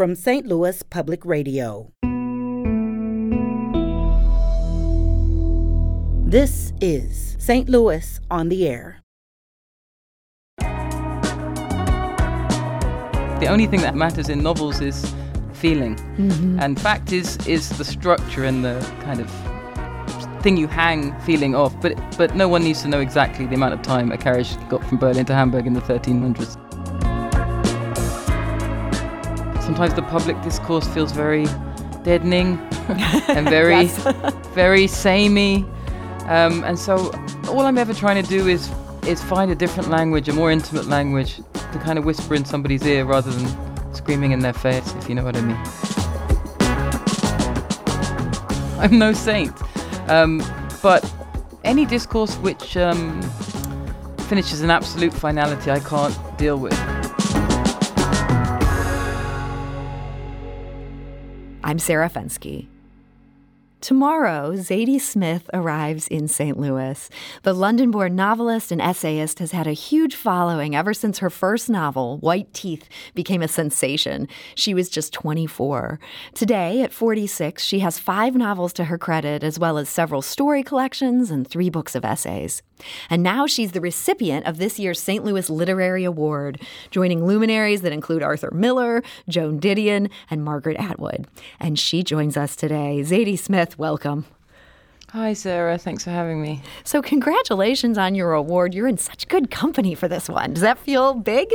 from St. Louis Public Radio. This is St. Louis on the Air. The only thing that matters in novels is feeling, Mm-hmm. and fact is is the structure and the kind of thing you hang feeling off. But but no one needs to know exactly the amount of time a carriage got from Berlin to Hamburg in the 1300s. Sometimes the public discourse feels very deadening and very very samey. Um, and so all I'm ever trying to do is is find a different language, a more intimate language, to kind of whisper in somebody's ear rather than screaming in their face, if you know what I mean. I'm no saint, um, but any discourse which um, finishes in absolute finality, I can't deal with. I'm Sarah Fenske. Tomorrow, Zadie Smith arrives in St. Louis. The London born novelist and essayist has had a huge following ever since her first novel, White Teeth, became a sensation. She was just 24. Today, at 46, she has five novels to her credit, as well as several story collections and three books of essays. And now she's the recipient of this year's St. Louis Literary Award, joining luminaries that include Arthur Miller, Joan Didion, and Margaret Atwood. And she joins us today. Zadie Smith, welcome. Hi, Sarah. Thanks for having me. So, congratulations on your award. You're in such good company for this one. Does that feel big?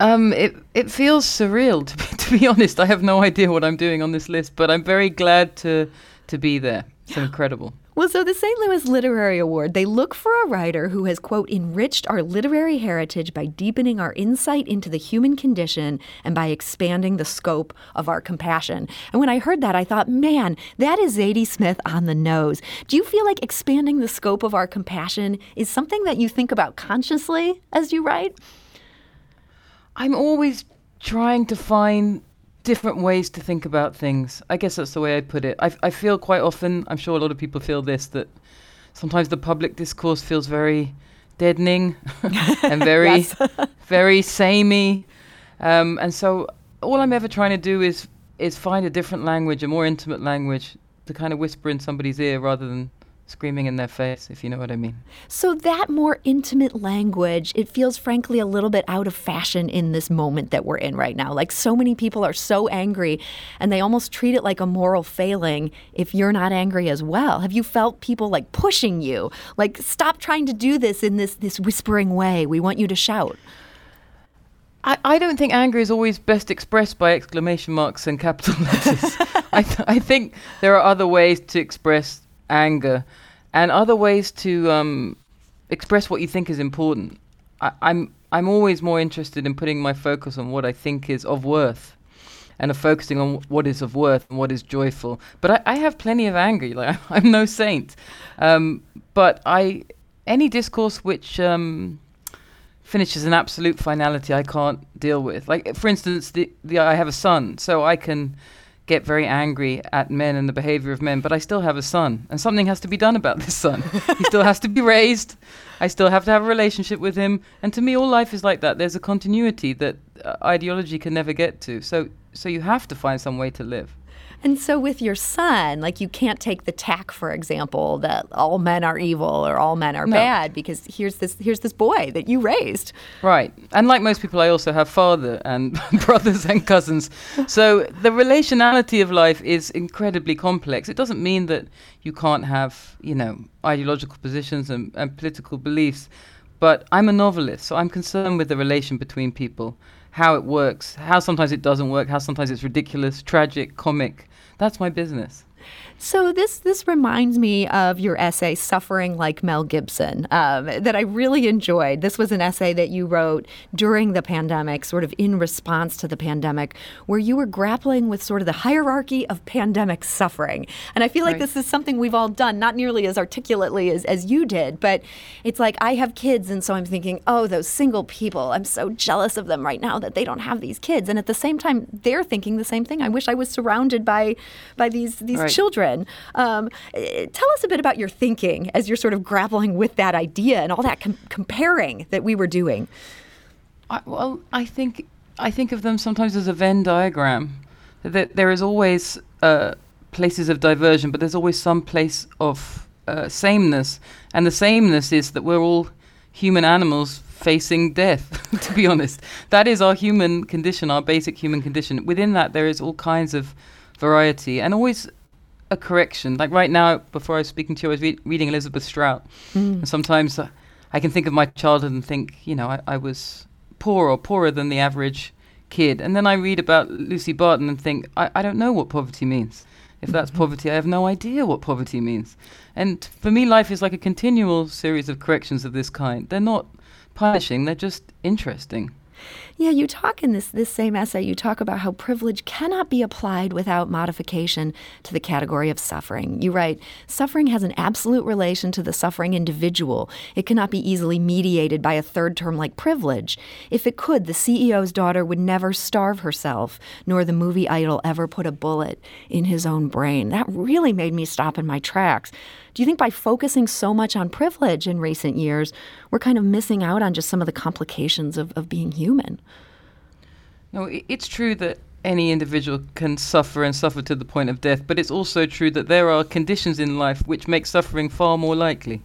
Um, it it feels surreal to be, to be honest. I have no idea what I'm doing on this list, but I'm very glad to to be there. It's incredible. Well, so the St. Louis Literary Award, they look for a writer who has, quote, enriched our literary heritage by deepening our insight into the human condition and by expanding the scope of our compassion. And when I heard that, I thought, man, that is Zadie Smith on the nose. Do you feel like expanding the scope of our compassion is something that you think about consciously as you write? I'm always trying to find different ways to think about things. I guess that's the way I put it. I, I feel quite often, I'm sure a lot of people feel this, that sometimes the public discourse feels very deadening and very, very samey. Um, and so all I'm ever trying to do is is find a different language, a more intimate language, to kind of whisper in somebody's ear rather than screaming in their face, if you know what I mean. So, that more intimate language, it feels frankly a little bit out of fashion in this moment that we're in right now. Like, so many people are so angry and they almost treat it like a moral failing if you're not angry as well. Have you felt people like pushing you? Like, stop trying to do this in this, this whispering way. We want you to shout. I, I don't think anger is always best expressed by exclamation marks and capital letters. I, th- I think there are other ways to express anger and other ways to um, express what you think is important. I, I'm, I'm always more interested in putting my focus on what I think is of worth and of focusing on what is of worth and what is joyful. But I, I have plenty of anger. Like I'm no saint. Um, but I, any discourse which um, finishes in absolute finality I can't deal with. Like for instance, the, the I have a son, so I can get very angry at men and the behavior of men, but I still have a son, and something has to be done about this son. he still has to be raised. I still have to have a relationship with him, and to me, all life is like that. There's a continuity that uh, ideology can never get to. So, so you have to find some way to live. And so, with your son, like you can't take the tack, for example, that all men are evil or all men are No. bad, because here's this here's this boy that you raised. Right. And like most people, I also have father and brothers and cousins. So the relationality of life is incredibly complex. It doesn't mean that you can't have, you know, ideological positions and, and political beliefs. But I'm a novelist, so I'm concerned with the relation between people, how it works, how sometimes it doesn't work, how sometimes it's ridiculous, tragic, comic. That's my business. So this this reminds me of your essay "Suffering Like Mel Gibson" um, that I really enjoyed. This was an essay that you wrote during the pandemic, sort of in response to the pandemic, where you were grappling with sort of the hierarchy of pandemic suffering. And I feel like Right. this is something we've all done, not nearly as articulately as, as you did, but it's like I have kids, and so I'm thinking, oh, those single people, I'm so jealous of them right now that they don't have these kids. And at the same time, they're thinking the same thing. I wish I was surrounded by by these these Right. Children. Um, eh, tell us a bit about your thinking as you're sort of grappling with that idea and all that com- comparing that we were doing. I, well, I think I think of them sometimes as a Venn diagram. That there is always uh, places of diversion, but there's always some place of uh, sameness. And the sameness is that we're all human animals facing death, to be honest. That is our human condition, our basic human condition. Within that, there is all kinds of variety and always a correction. Like right now, before I was speaking to you, I was re- reading Elizabeth Strout. Mm. And sometimes uh, I can think of my childhood and think, you know, I, I was poor or poorer than the average kid. And then I read about Lucy Barton and think, I, I don't know what poverty means. If that's mm-hmm. poverty, I have no idea what poverty means. And for me, life is like a continual series of corrections of this kind. They're not punishing, they're just interesting. Yeah, you talk in this this same essay, you talk about how privilege cannot be applied without modification to the category of suffering. You write, suffering has an absolute relation to the suffering individual. It cannot be easily mediated by a third term like privilege. If it could, the CEO's daughter would never starve herself, nor the movie idol ever put a bullet in his own brain. That really made me stop in my tracks. Do you think by focusing so much on privilege in recent years, we're kind of missing out on just some of the complications of, of being human? No, it's true that any individual can suffer and suffer to the point of death, but it's also true that there are conditions in life which make suffering far more likely.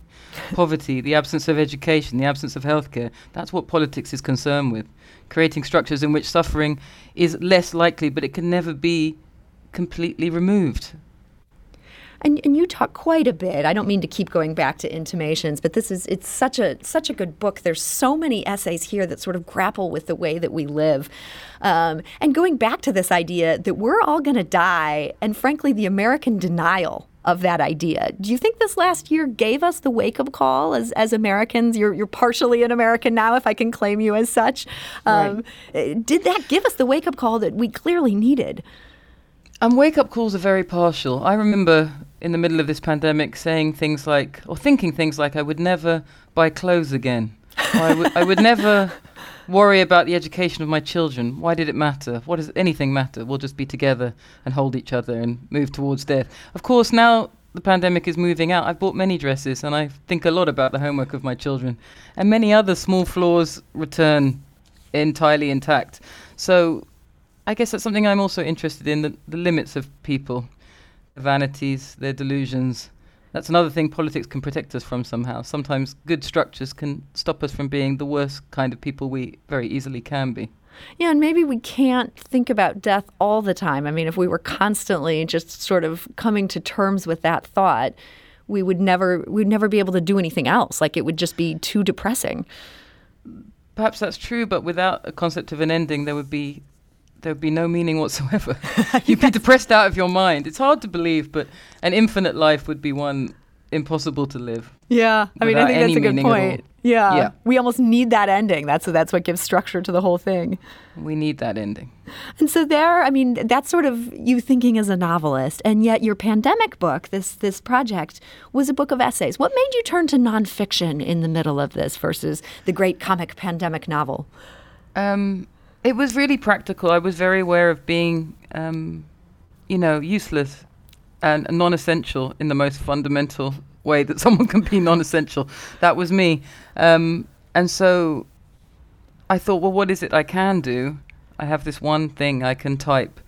Poverty, the absence of education, the absence of healthcare. That's what politics is concerned with. Creating structures in which suffering is less likely, but it can never be completely removed. And, and you talk quite a bit. I don't mean to keep going back to intimations, but this is it's such a such a good book. There's so many essays here that sort of grapple with the way that we live, um, and going back to this idea that we're all going to die, and frankly, the American denial of that idea. Do you think this last year gave us the wake up call as, as Americans? You're, you're partially an American now, if I can claim you as such. Um, right. Did that give us the wake up call that we clearly needed? Um, wake up calls are very partial. I remember in the middle of this pandemic saying things like, or thinking things like, I would never buy clothes again. I, w- I would never worry about the education of my children. Why did it matter? What does anything matter? We'll just be together and hold each other and move towards death. Of course, now the pandemic is moving out. I've bought many dresses and I think a lot about the homework of my children. And many other small flaws return entirely intact. So I guess that's something I'm also interested in the, the limits of people vanities, their delusions. That's another thing politics can protect us from somehow. Sometimes good structures can stop us from being the worst kind of people we very easily can be. Yeah, and maybe we can't think about death all the time. I mean, if we were constantly just sort of coming to terms with that thought, we would never we'd never be able to do anything else. Like it would just be too depressing. Perhaps that's true, but without a concept of an ending, there would be there would be no meaning whatsoever. You'd be depressed out of your mind. It's hard to believe, but an infinite life would be one impossible to live. Yeah, I mean, I think that's a good point. Yeah. yeah, we almost need that ending. That's that's what gives structure to the whole thing. We need that ending. And so there, I mean, that's sort of you thinking as a novelist, and yet your pandemic book, this this project, was a book of essays. What made you turn to nonfiction in the middle of this versus the great comic pandemic novel? Um, it was really practical. I was very aware of being, um, you know, useless and non-essential in the most fundamental way that someone can be non-essential. That was me, um, and so I thought, well, what is it I can do? I have this one thing I can type,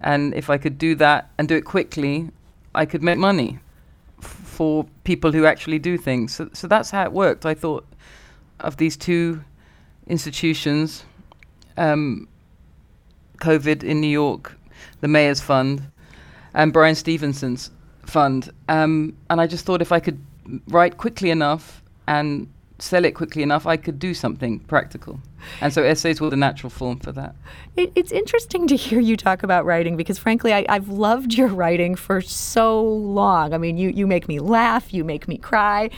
and if I could do that and do it quickly, I could make money f- for people who actually do things. So, so that's how it worked. I thought of these two institutions um, COVID in New York, the Mayor's Fund, and Bryan Stevenson's fund. Um, and I just thought if I could write quickly enough and sell it quickly enough, I could do something practical. And so essays were the natural form for that. It, it's interesting to hear you talk about writing because, frankly, I, have loved your writing for so long. I mean, you, you make me laugh, you make me cry.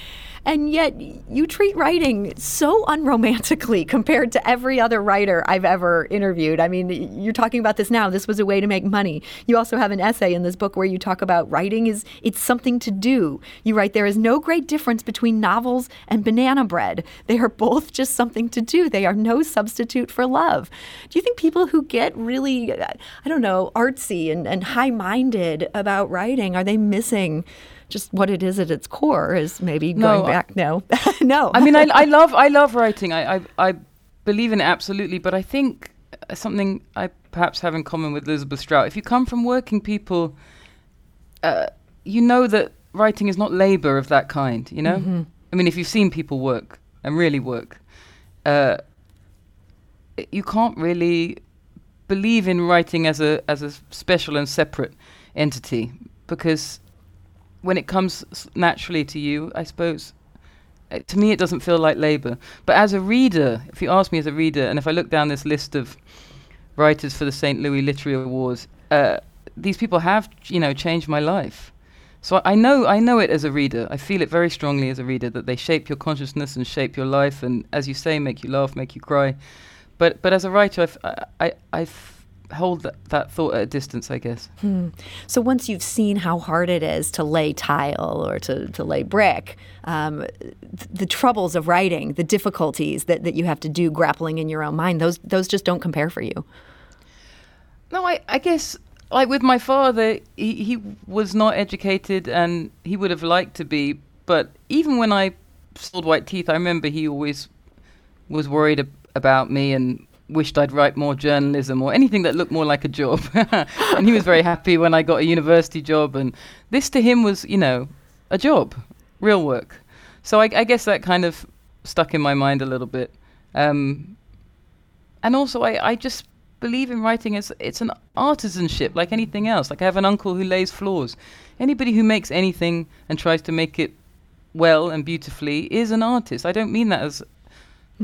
And yet, you treat writing so unromantically compared to every other writer I've ever interviewed. I mean, you're talking about this now. This was a way to make money. You also have an essay in this book where you talk about writing is it's something to do. You write there is no great difference between novels and banana bread. They are both just something to do. They are no substitute for love. Do you think people who get really, I don't know, artsy and, and high minded about writing, are they missing? just what it is at its core is maybe no, going back. No, no. I mean, I, I love I love writing. I, I I believe in it absolutely, but I think something I perhaps have in common with Elizabeth Strout. If you come from working people, uh, you know that writing is not labor of that kind. You know, Mm-hmm. I mean, if you've seen people work and really work, uh, you can't really believe in writing as a as a special and separate entity because when it comes naturally to you, I suppose. uh, To me, it doesn't feel like labor. But as a reader, if you ask me as a reader, and if I look down this list of writers for the St. Louis Literary Awards, uh, these people have, you know, changed my life. So I know, I know it as a reader. I feel it very strongly as a reader that they shape your consciousness and shape your life, and as you say, make you laugh, make you cry. But but as a writer, I f- I, I, I f- hold that, that thought at a distance, I guess. So once you've seen how hard it is to lay tile or to, to lay brick, um, th- the troubles of writing, the difficulties that, that you have to do grappling in your own mind, those those just don't compare for you. No, I, I guess like with my father, he, he was not educated and he would have liked to be. But even when I sold white teeth, I remember he always was worried ab- about me and wished I'd write more journalism or anything that looked more like a job. and he was very happy when I got a university job. And this to him was, you know, a job, real work. So I, I guess that kind of stuck in my mind a little bit. Um, and also I, I just believe in writing as it's an artisanship like anything else like i have an uncle who lays floors anybody who makes anything and tries to make it well and beautifully is an artist i don't mean that as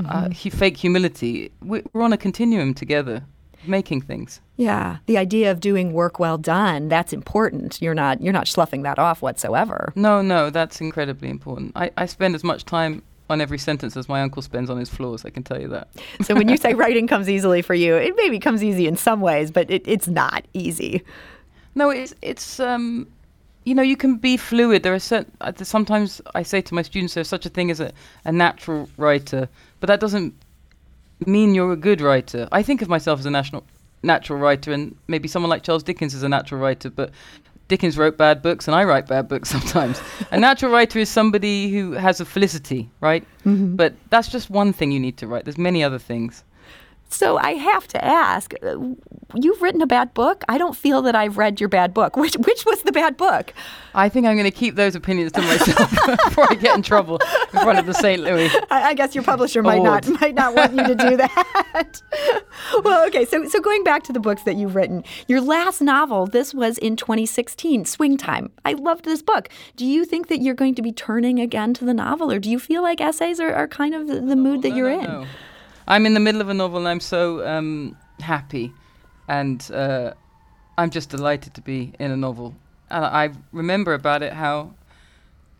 uh, hu- fake humility we're, we're on a continuum together making things Yeah, the idea of doing work well done, that's important. You're not you're not sloughing that off whatsoever. no no that's incredibly important i, I spend as much time on every sentence as my uncle spends on his floors i can tell you that So when you say writing comes easily for you, it maybe comes easy in some ways, but it, it's not easy. No, it's it's um, you know, you can be fluid. There are certain. Uh, sometimes I say to my students, there's such a thing as a, a natural writer, but that doesn't mean you're a good writer. I think of myself as a national natural writer, and maybe someone like Charles Dickens is a natural writer, but Dickens wrote bad books, and I write bad books sometimes. a natural writer is somebody who has a felicity, right? But that's just one thing you need to write. There's many other things. So I have to ask, uh, you've written a bad book? I don't feel that I've read your bad book. Which which was the bad book? I think I'm going to keep those opinions to myself before I get in trouble in front of the St. Louis. I, I guess your publisher might not might not want you to do that. well, okay. So so going back to the books that you've written, your last novel, this was in 2016, Swing Time. I loved this book. Do you think that you're going to be turning again to the novel, or do you feel like essays are, are kind of the, the mood that No, you're no, in? no. I'm in the middle of a novel and I'm so um, happy. And uh, I'm just delighted to be in a novel. And I remember about it how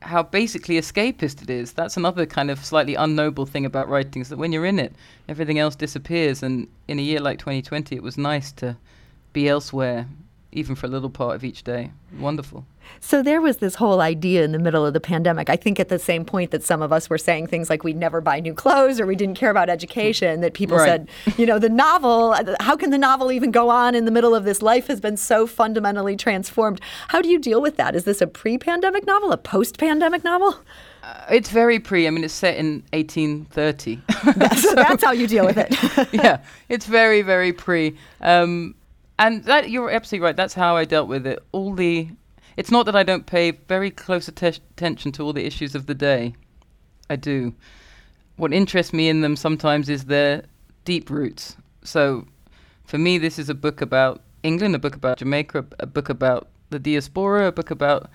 how basically escapist it is. That's another kind of slightly unnoble thing about writing is that when you're in it, everything else disappears. And in a year like 2020, it was nice to be elsewhere, even for a little part of each day. Wonderful. So there was this whole idea in the middle of the pandemic. I think at the same point that some of us were saying things like we'd never buy new clothes or we didn't care about education, that people Right. said, you know, the novel, how can the novel even go on in the middle of this? Life has been so fundamentally transformed. How do you deal with that? Is this a pre-pandemic novel, a post-pandemic novel? Uh, it's very pre. I mean, it's set in 1830. so that's how you deal with it. yeah, it's very, very pre. Um, and that you're absolutely right. That's how I dealt with it. All the, it's not that I don't pay very close atte- attention to all the issues of the day. I do. What interests me in them sometimes is their deep roots. So, for me, this is a book about England, a book about Jamaica, a, book about the diaspora, a book about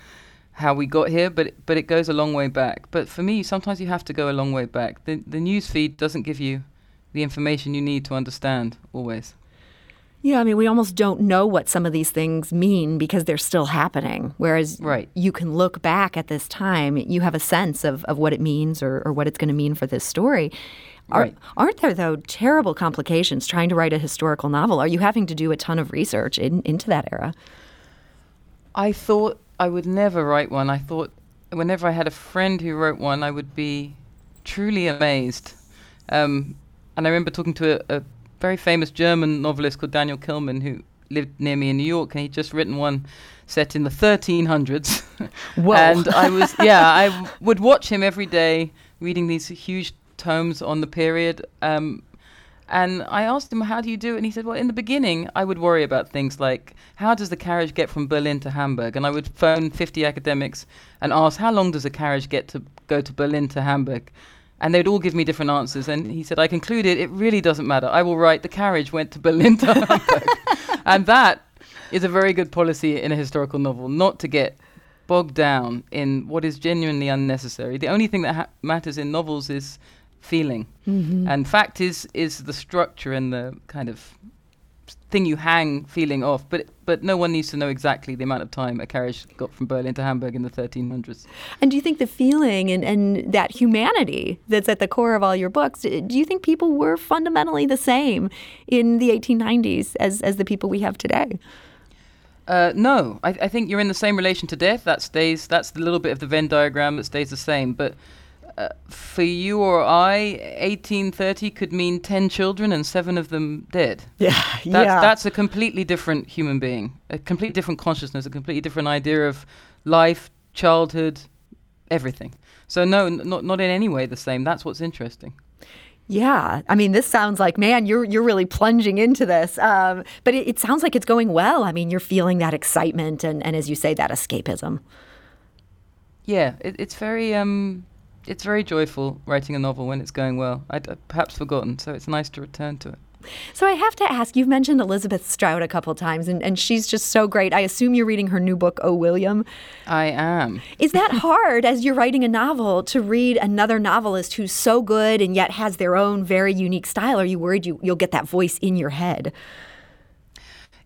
how we got here, but but it goes a long way back. But for me, sometimes you have to go a long way back. The the news feed doesn't give you the information you need to understand always. Yeah, I mean, we almost don't know what some of these things mean because they're still happening. Whereas Right. you can look back at this time, you have a sense of, of what it means or, or what it's going to mean for this story. Are, Right. Aren't there, though, terrible complications trying to write a historical novel? Are you having to do a ton of research in, into that era? I thought I would never write one. I thought whenever I had a friend who wrote one, I would be truly amazed. Um, and I remember talking to a, a very famous German novelist called Daniel Kehlmann who lived near me in New York, and he'd just written one set in the 1300s. Whoa. and I was, yeah, I w- would watch him every day reading these huge tomes on the period. Um, And I asked him, How do you do it? And he said, Well, in the beginning, I would worry about things like, How does the carriage get from Berlin to Hamburg? And I would phone 50 academics and ask, How long does a carriage get to go to Berlin to Hamburg? And they'd all give me different answers. And he said, I concluded it really doesn't matter. I will write the carriage went to Hamburg. and that is a very good policy in a historical novel, not to get bogged down in what is genuinely unnecessary. The only thing that ha- matters in novels is feeling, Mm-hmm. and fact is is the structure and the kind of thing you hang feeling off. But but no one needs to know exactly the amount of time a carriage got from Berlin to Hamburg in the 1300s. And do you think the feeling and, and that humanity that's at the core of all your books, do you think people were fundamentally the same in the 1890s as, as the people we have today? Uh, no, I, I think you're in the same relation to death. That stays. That's the little bit of the Venn diagram that stays the same. But uh, for you or I, 1830 could mean 10 children and seven of them dead. Yeah, That's, that's a completely different human being, a completely different consciousness, a completely different idea of life, childhood, everything. So no, n- not not in any way the same. That's what's interesting. Yeah, I mean, this sounds like man, you're you're really plunging into this, um, but it, it sounds like it's going well. I mean, you're feeling that excitement and, and as you say, that escapism. Yeah, it, it's very um, it's very joyful writing a novel when it's going well. I'd uh, perhaps forgotten, so it's nice to return to it. So I have to ask, you've mentioned Elizabeth Strout a couple times, and, and she's just so great. I assume you're reading her new book, Oh William. I am. Is that hard as you're writing a novel to read another novelist who's so good and yet has their own very unique style? Are you worried you, you'll get that voice in your head?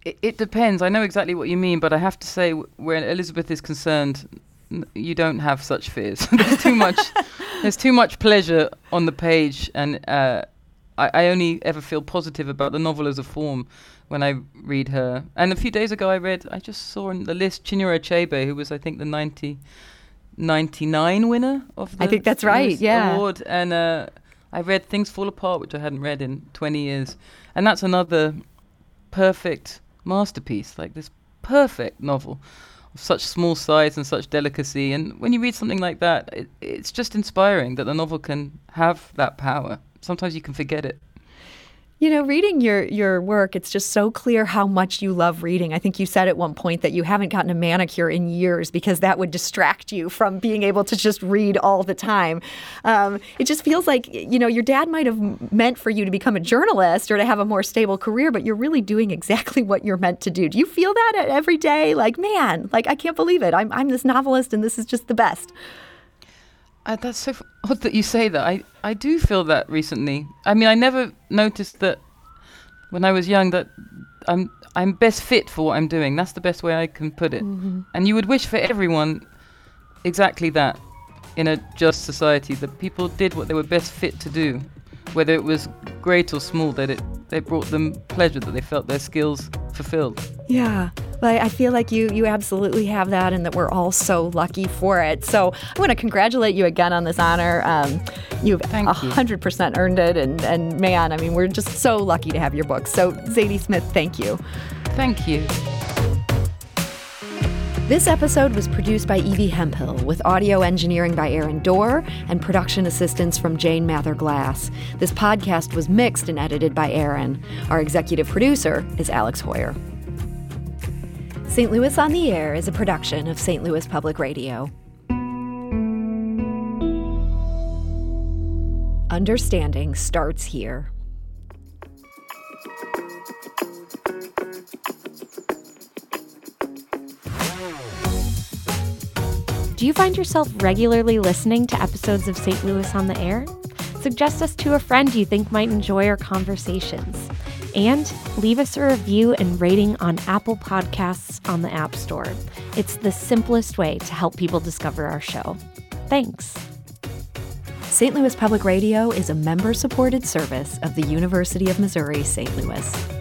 It, it depends. I know exactly what you mean, but I have to say, where Elizabeth is concerned, you don't have such fears. there's too much. there's too much pleasure on the page, and uh, I, I only ever feel positive about the novel as a form when I read her. And a few days ago, I read. I just saw in the list Chinua Achebe, who was, I think, the 90, 99 winner of the I think that's right, yeah. award, and uh, I read Things Fall Apart, which I hadn't read in 20 years, and that's another perfect masterpiece, like this perfect novel such small size and such delicacy. And when you read something like that, it, it's just inspiring that the novel can have that power. Sometimes you can forget it. You know, reading your your work, it's just so clear how much you love reading. I think you said at one point that you haven't gotten a manicure in years because that would distract you from being able to just read all the time. Um, it just feels like you know your dad might have meant for you to become a journalist or to have a more stable career, but you're really doing exactly what you're meant to do. Do you feel that every day? Like, man, like I can't believe it. I'm I'm this novelist and this is just the best. Uh, that's so f- odd that you say that. I, I do feel that recently. I mean, I never noticed that when I was young that I'm I'm best fit for what I'm doing. That's the best way I can put it. And you would wish for everyone exactly that in a just society that people did what they were best fit to do, whether it was great or small. That it they brought them pleasure, that they felt their skills fulfilled. Yeah. But I feel like you you absolutely have that and that we're all so lucky for it. So I want to congratulate you again on this honor. Um, you've Thank 100% earned it. And, and man, I mean, we're just so lucky to have your book. So Zadie Smith, thank you. Thank you. This episode was produced by Evie Hemphill with audio engineering by Aaron Doerr and production assistance from Jane Mather Glass. This podcast was mixed and edited by Aaron. Our executive producer is Alex Heuer. St. Louis on the Air is a production of St. Louis Public Radio. Understanding starts here. Do you find yourself regularly listening to episodes of St. Louis on the Air? Suggest us to a friend you think might enjoy our conversations. And leave us a review and rating on Apple Podcasts on the App Store. It's the simplest way to help people discover our show. Thanks. St. Louis Public Radio is a member supported service of the University of Missouri St. Louis.